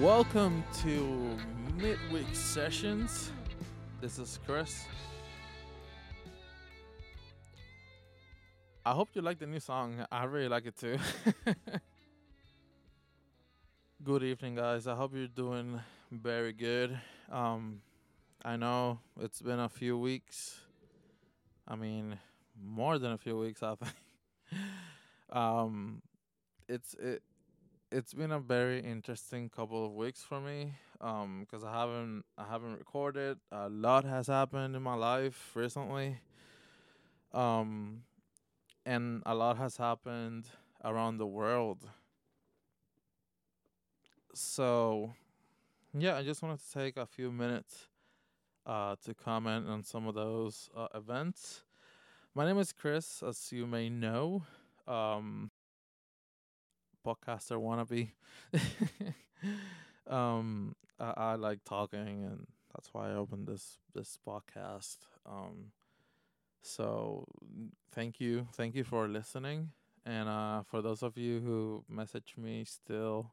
Welcome to Midweek Sessions. This is Chris. I hope you like the new song. I really like it too. good evening, guys. I hope you're doing very good. Um, I know it's been a few weeks. I mean, more than a few weeks, I think. um, it's it it's been a very interesting couple of weeks for me um because i haven't i haven't recorded. A lot has happened in my life recently um and a lot has happened around the world. So yeah i just wanted to take a few minutes uh to comment on some of those uh, events. My name is chris as you may know um podcaster wannabe. um, I, I like talking, and that's why I opened this this podcast. Um, so thank you, thank you for listening, and uh, for those of you who message me still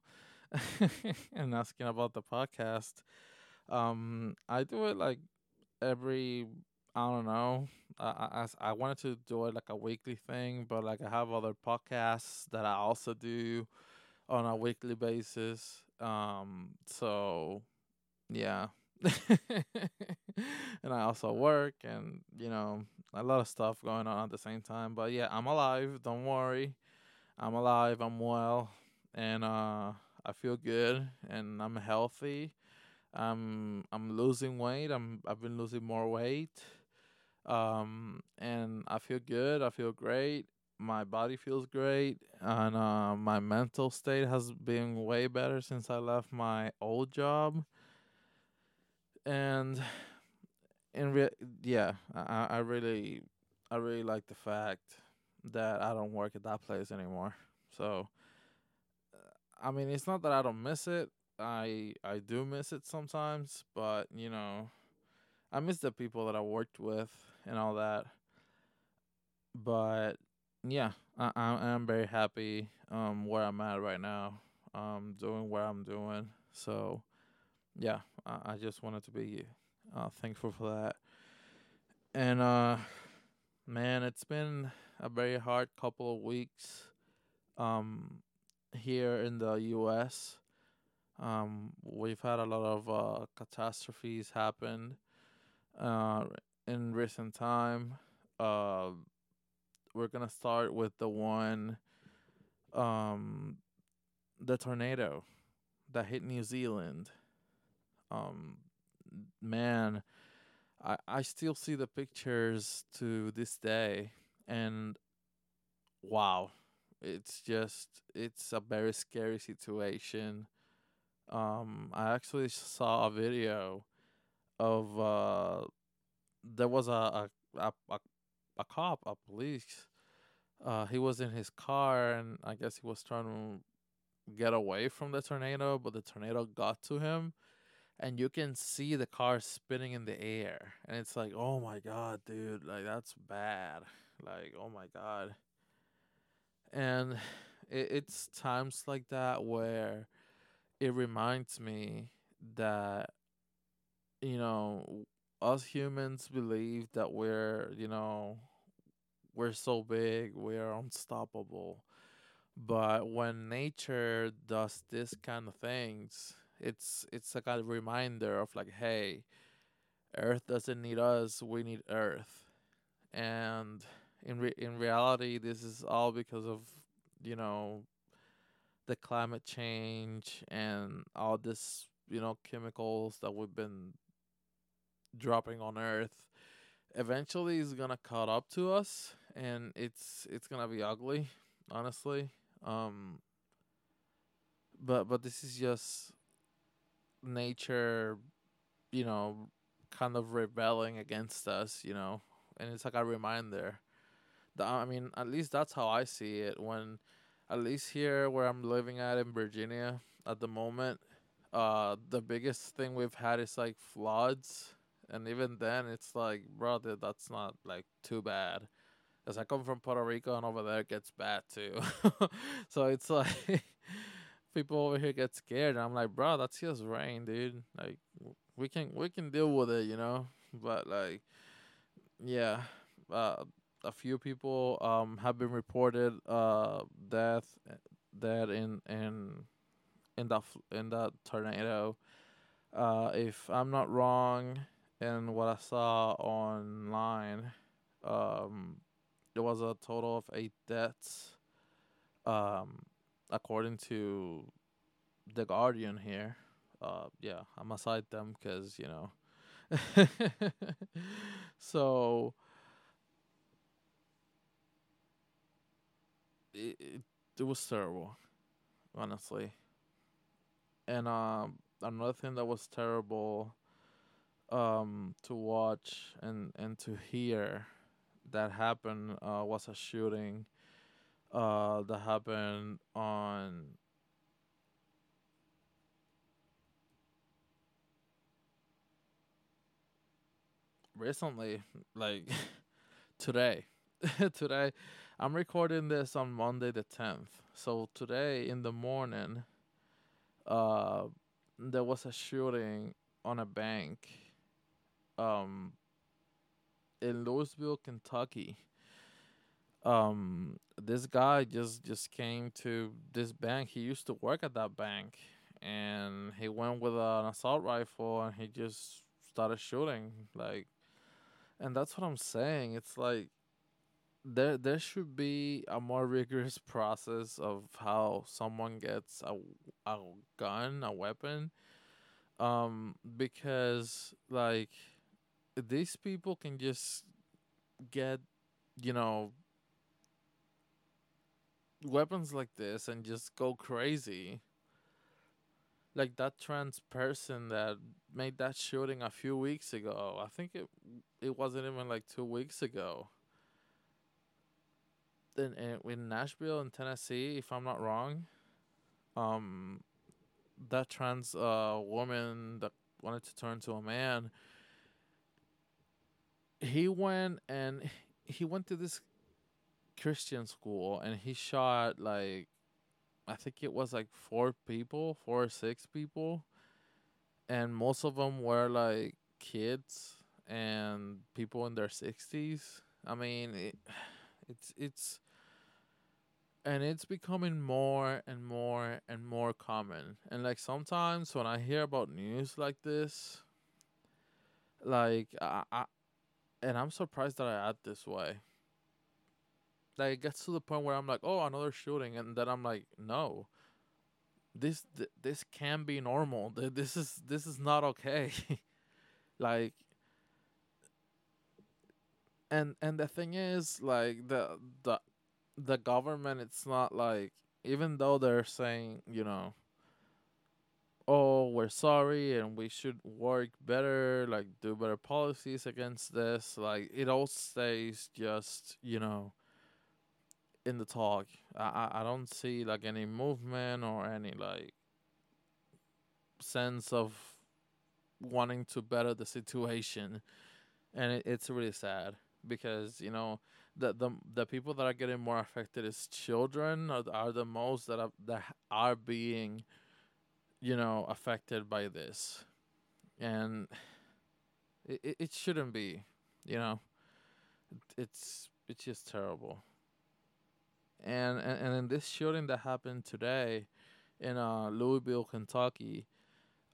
and asking about the podcast, um, I do it like every I don't know. I, I I wanted to do it like a weekly thing, but like I have other podcasts that I also do on a weekly basis. Um, so yeah. and I also work and you know a lot of stuff going on at the same time. But yeah, I'm alive. Don't worry, I'm alive. I'm well, and uh, I feel good and I'm healthy. I'm I'm losing weight. I'm I've been losing more weight um, and I feel good. I feel great. My body feels great, and uh, my mental state has been way better since I left my old job. And in re- yeah, I, I really, I really like the fact that I don't work at that place anymore. So, I mean, it's not that I don't miss it. I I do miss it sometimes, but you know, I miss the people that I worked with and all that. But yeah, I I am very happy um where I'm at right now. Um doing what I'm doing. So yeah, I, I just wanted to be uh thankful for that. And uh man, it's been a very hard couple of weeks um here in the US. Um we've had a lot of uh catastrophes happen uh in recent time. Uh, we're gonna start with the one, um, the tornado that hit New Zealand. Um, man, I I still see the pictures to this day, and wow, it's just it's a very scary situation. Um, I actually saw a video of uh there was a a a, a, cop, a police. Uh, he was in his car, and I guess he was trying to get away from the tornado, but the tornado got to him, and you can see the car spinning in the air, and it's like, oh my god, dude, like that's bad, like oh my god. And it, it's times like that where it reminds me that you know us humans believe that we're, you know, we're so big, we're unstoppable. But when nature does this kind of things, it's it's like a reminder of like, hey, Earth doesn't need us, we need Earth. And in re- in reality, this is all because of, you know, the climate change and all this, you know, chemicals that we've been dropping on Earth eventually is gonna caught up to us, and it's it's gonna be ugly, honestly. Um, but but this is just nature, you know, kind of rebelling against us, you know, and it's like a reminder. That I mean, at least that's how I see it. When, at least here where I'm living at in Virginia at the moment, uh, the biggest thing we've had is like floods and even then it's like brother that's not like too bad because i come from puerto rico and over there it gets bad too so it's like people over here get scared. And I'm like, bro, that's just rain, dude. Like we can we can deal with it, you know. But like, yeah, uh, a few people um have been reported uh death dead in in in that in that tornado. Uh, if I'm not wrong, in what I saw online, um, there was a total of eight deaths. Um, according to the Guardian here. Uh, yeah, I'm cite them because you know. so it, it, it was terrible, honestly. And um, another thing that was terrible um, to watch and, and to hear that happened uh, was a shooting uh, that happened on recently, like today. today, I'm recording this on Monday the 10th. So today in the morning, uh, there was a shooting on a bank um, in Louisville, Kentucky. Um, this guy just just came to this bank. He used to work at that bank, and he went with an assault rifle and he just started shooting. Like, and that's what I'm saying. It's like there there should be a more rigorous process of how someone gets a a gun, a weapon, um, because like these people can just get, you know, weapons like this and just go crazy. Like that trans person that made that shooting a few weeks ago. I think it it wasn't even like two weeks ago. In in, in Nashville in Tennessee, if I'm not wrong, um, that trans uh woman that wanted to turn to a man. He went and he went to this Christian school and he shot like I think it was like four people, four or six people, and most of them were like kids and people in their sixties. I mean, it, it's it's and it's becoming more and more and more common. And like sometimes when I hear about news like this, like I, I and I'm surprised that I act this way like it gets to the point where I'm like, oh, another shooting, and then I'm like, no, this th- this can be normal. This is this is not okay. like, and and the thing is, like the the the government, it's not like even though they're saying, you know, we're sorry and we should work better, like do better policies against this. Like it all stays just, you know, in the talk. I, I don't see like any movement or any like sense of wanting to better the situation, and it, it's really sad because you know the the the people that are getting more affected is children are, are the most that are that are being you know affected by this, and it it shouldn't be, you know. It's it's just terrible and and, and in this shooting that happened today in uh, Louisville, Kentucky,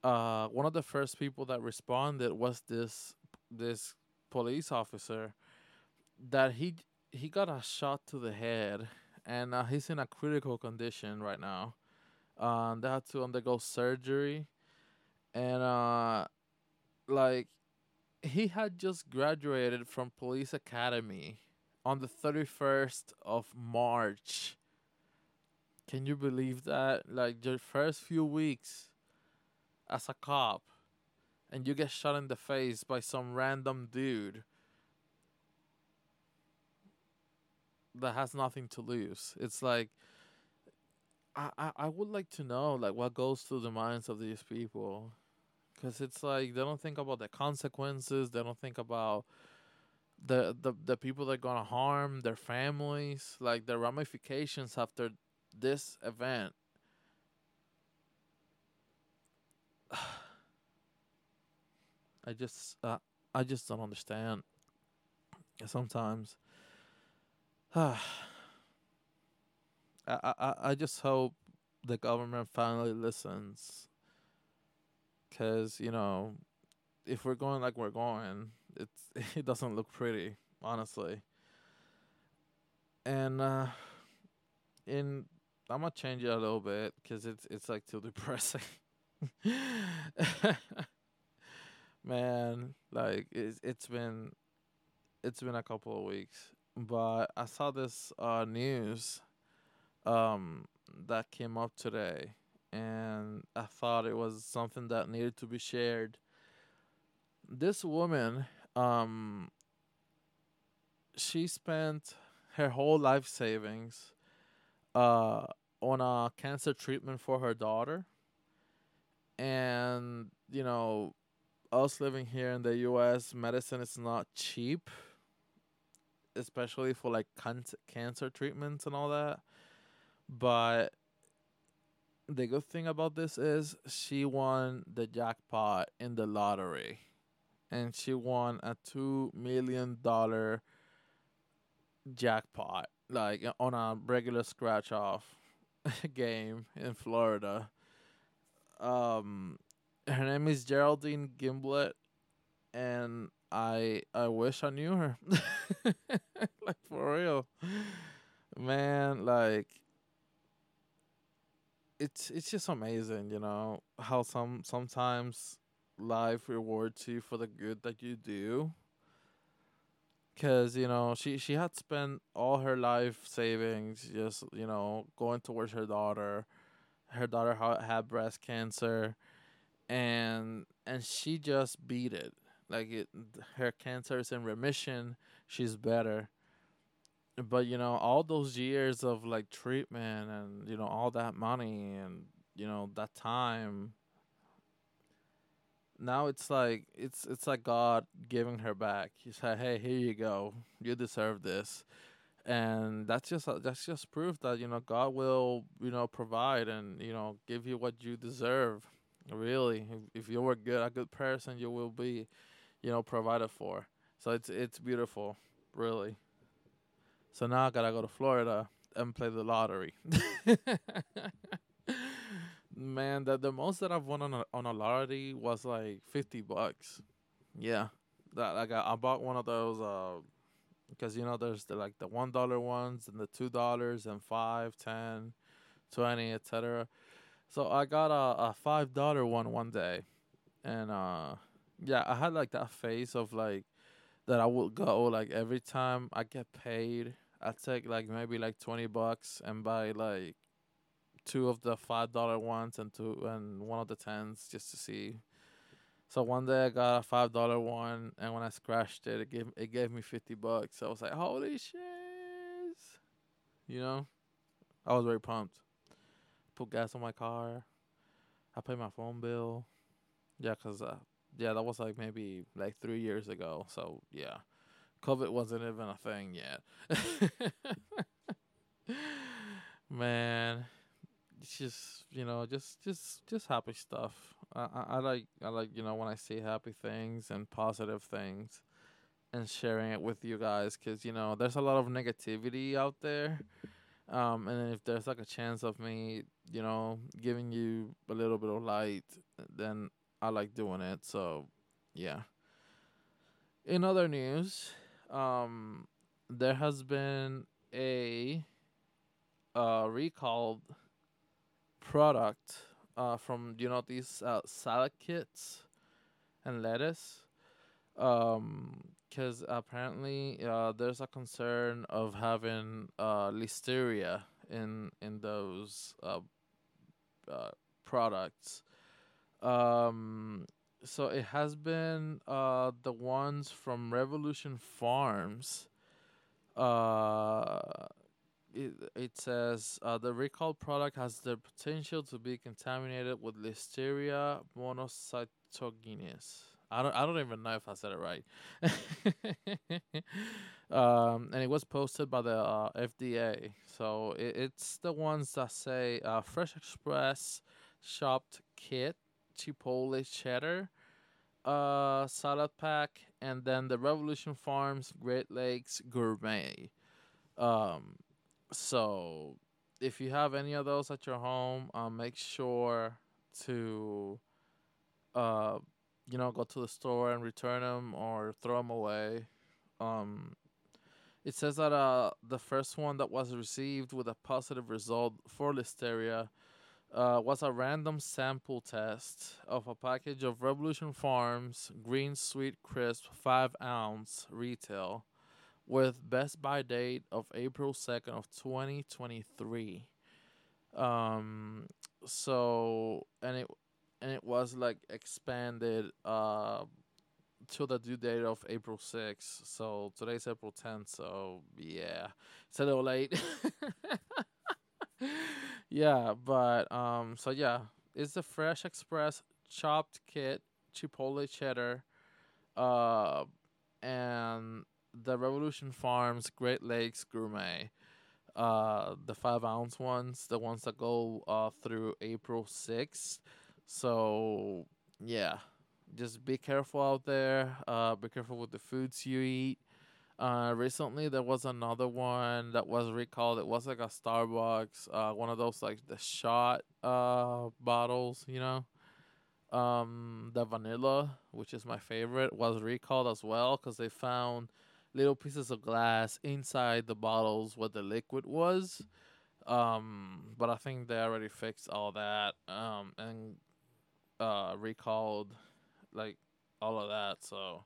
uh, one of the first people that responded was this this police officer that he he got a shot to the head and uh, he's in a critical condition right now. Um, they had to undergo surgery, and uh, like he had just graduated from police academy on the 31st of March. Can you believe that? Like your first few weeks as a cop and you get shot in the face by some random dude that has nothing to lose. It's like I, I, I would like to know like what goes through the minds of these people because it's like they don't think about the consequences they don't think about the the the people that are gonna harm their families, like the ramifications after this event. I just uh, I just don't understand. Sometimes, I, I I just hope the government finally listens. Cause you know, if we're going like we're going, it's it doesn't look pretty, honestly. And uh, in I'm gonna change it a little bit because it's it's like too depressing. Man, like it's it's been it's been a couple of weeks, but I saw this uh news um that came up today and I thought it was something that needed to be shared. This woman um she spent her whole life savings uh on a cancer treatment for her daughter and you know us living here in the US, medicine is not cheap, especially for like can- cancer treatments and all that. But the good thing about this is she won the jackpot in the lottery. And she won a two million dollar jackpot, like on a regular scratch off game in Florida. Um, her name is Geraldine Gimblet and I I wish I knew her. like for real, man. Like it's it's just amazing, you know how some sometimes life rewards you for the good that you do. Cause you know she she had spent all her life savings just you know going towards her daughter. Her daughter ha- had breast cancer and and she just beat it. Like it, her cancer is in remission. She's better. But you know, all those years of like treatment and you know all that money and you know that time. Now it's like it's it's like God giving her back. He said, "Hey, here you go. You deserve this." and that's just uh, that's just proof that you know God will you know provide and you know give you what you deserve Really, if, if you were good, a good person, you will be, you know, provided for. So it's it's beautiful, really. So now I gotta go to Florida and play the lottery. Man, that the most that I've won on a on a lottery was like fifty bucks. Yeah, that I. I bought one of those. Uh, because you know there's the like the one dollar ones and the two dollars and five, ten, twenty, etc. So I got a, a five dollar one one day, and uh, yeah, I had like that phase of like that I would go like every time I get paid, I take like maybe like twenty bucks and buy like two of the five dollar ones and two and one of the tens just to see. So one day I got a five dollar one, and when I scratched it, it gave it gave me fifty bucks. I was like, "Holy shit!" You know, I was very pumped put gas on my car. I pay my phone bill. Yeah, cause uh, yeah, that was like maybe like three years ago. So yeah, COVID wasn't even a thing yet. Man, it's just you know, just just just happy stuff. I, I I like I like you know when I see happy things and positive things, and sharing it with you guys, cause you know there's a lot of negativity out there um, and if there's like a chance of me, you know, giving you a little bit of light, then I like doing it. So, yeah. In other news, um, there has been a uh, recalled product uh, from you know these uh, salad kits and lettuce. Um, because apparently uh, there's a concern of having uh, listeria in in those uh, uh, products. Um, so it has been uh, the ones from Revolution Farms. Uh, it, it says uh, the recalled product has the potential to be contaminated with Listeria monocytogenes. I don't I don't even know if I said it right. um, and it was posted by the uh, FDA. So it, it's the ones that say uh, Fresh Express chopped kit chipotle cheddar uh salad pack and then the revolution farms great lakes gourmet. Um so if you have any of those at your home uh, make sure to uh you know go to the store and return them or throw them away. Um it says that uh the first one that was received with a positive result for listeria uh, was a random sample test of a package of Revolution Farms Green Sweet Crisp 5 ounce retail with best by date of April 2nd of 2023. Um so and it and it was like expanded uh to the due date of April 6th. So today's April 10th, so yeah. It's a little late. yeah, but um, so yeah, it's the Fresh Express chopped kit, Chipotle cheddar, uh, and the Revolution Farms Great Lakes Gourmet. Uh, the five ounce ones, the ones that go uh through April sixth. So yeah, just be careful out there. Uh, be careful with the foods you eat. Uh, recently there was another one that was recalled. It was like a Starbucks, uh, one of those like the shot uh bottles, you know. Um, the vanilla, which is my favorite, was recalled as well because they found little pieces of glass inside the bottles where the liquid was. Um, but I think they already fixed all that. Um, and uh recalled like all of that. So,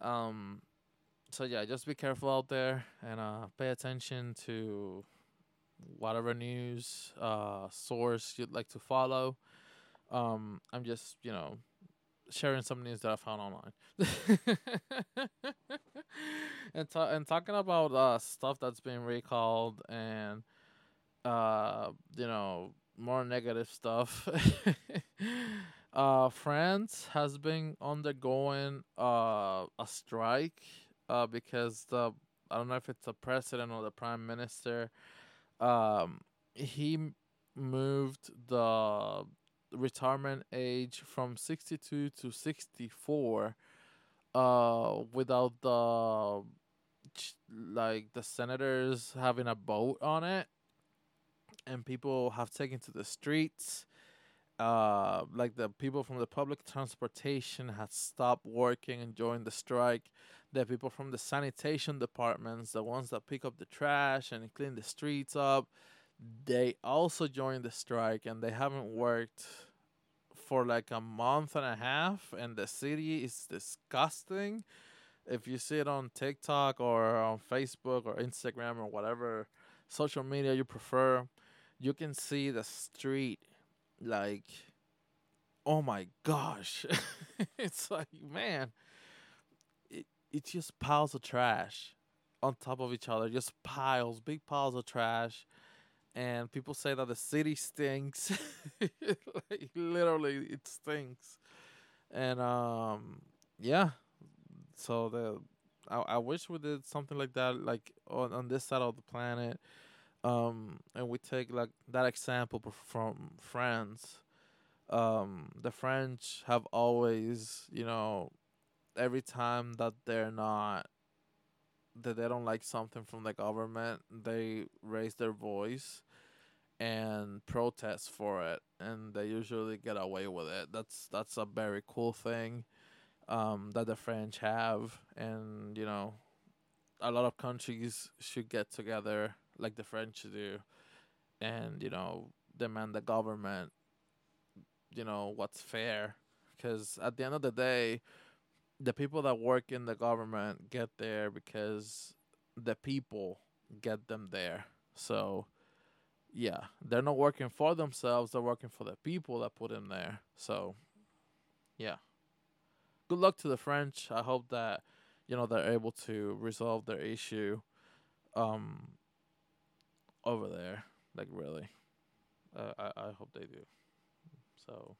um so yeah, just be careful out there and uh, pay attention to whatever news uh, source you'd like to follow. Um, I'm just you know sharing some news that I found online. and ta- and talking about uh, stuff that's been recalled and uh, you know more negative stuff. uh, France has been undergoing uh, a strike uh, because the I don't know if it's the president or the prime minister, um, he moved the retirement age from 62 to 64 uh without the like the senators having a vote on it. And people have taken to the streets. Uh like the people from the public transportation had stopped working and joined the strike the people from the sanitation departments, the ones that pick up the trash and clean the streets up, they also joined the strike and they haven't worked for like a month and a half and the city is disgusting. If you see it on TikTok or on Facebook or Instagram or whatever social media you prefer, you can see the street like oh my gosh. it's like man, it's just piles of trash on top of each other, just piles, big piles of trash. And people say that the city stinks. like literally it stinks. And um yeah. So the I, I wish we did something like that like on, on this side of the planet. Um and we take like that example from France. Um the French have always, you know, every time that they're not that they don't like something from the government, they raise their voice and protest for it and they usually get away with it. That's that's a very cool thing um, that the French have and you know a lot of countries should get together like the French do and you know demand the government you know what's fair because at the end of the day the people that work in the government get there because the people get them there. So, yeah, they're not working for themselves, they're working for the people that put them there. So, yeah. Good luck to the French. I hope that you know they're able to resolve their issue um over there like really uh, I I hope they do. So,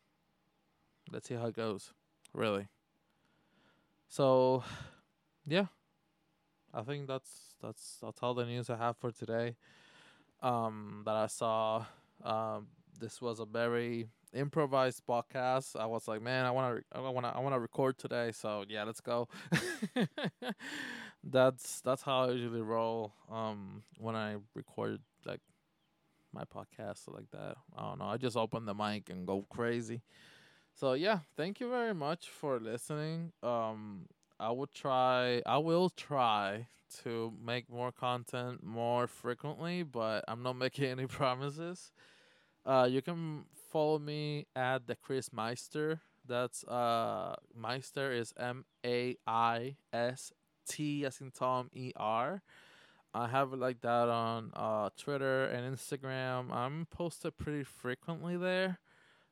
let's see how it goes. Really. So, yeah, I think that's that's that's all the news I have for today. Um, that I saw. Um, this was a very improvised podcast. I was like, man, I want to, I want to, I want to record today. So yeah, let's go. that's that's how I usually roll. Um, when I record like my podcast like that. I don't know. I just open the mic and go crazy. So yeah, thank you very much for listening. Um, I will try. I will try to make more content more frequently, but I'm not making any promises. Uh, you can follow me at the Chris Maister. That's uh Maister is M A I S T as in Tom E R. I have it like that on uh Twitter and Instagram. I'm posted pretty frequently there.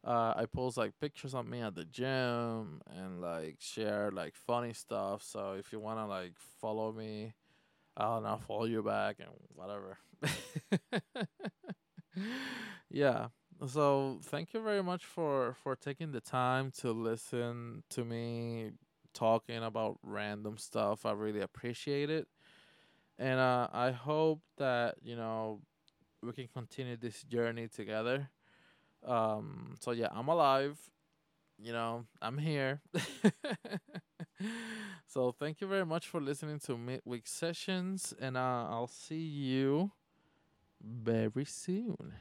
Uh, I post like pictures of me at the gym and like share like funny stuff. So if you wanna like follow me, I'll now follow you back and whatever. yeah. So thank you very much for for taking the time to listen to me talking about random stuff. I really appreciate it. And uh, I hope that, you know, we can continue this journey together. Um, so yeah, I'm alive. You know, I'm here. so thank you very much for listening to midweek sessions, and uh, I'll see you very soon.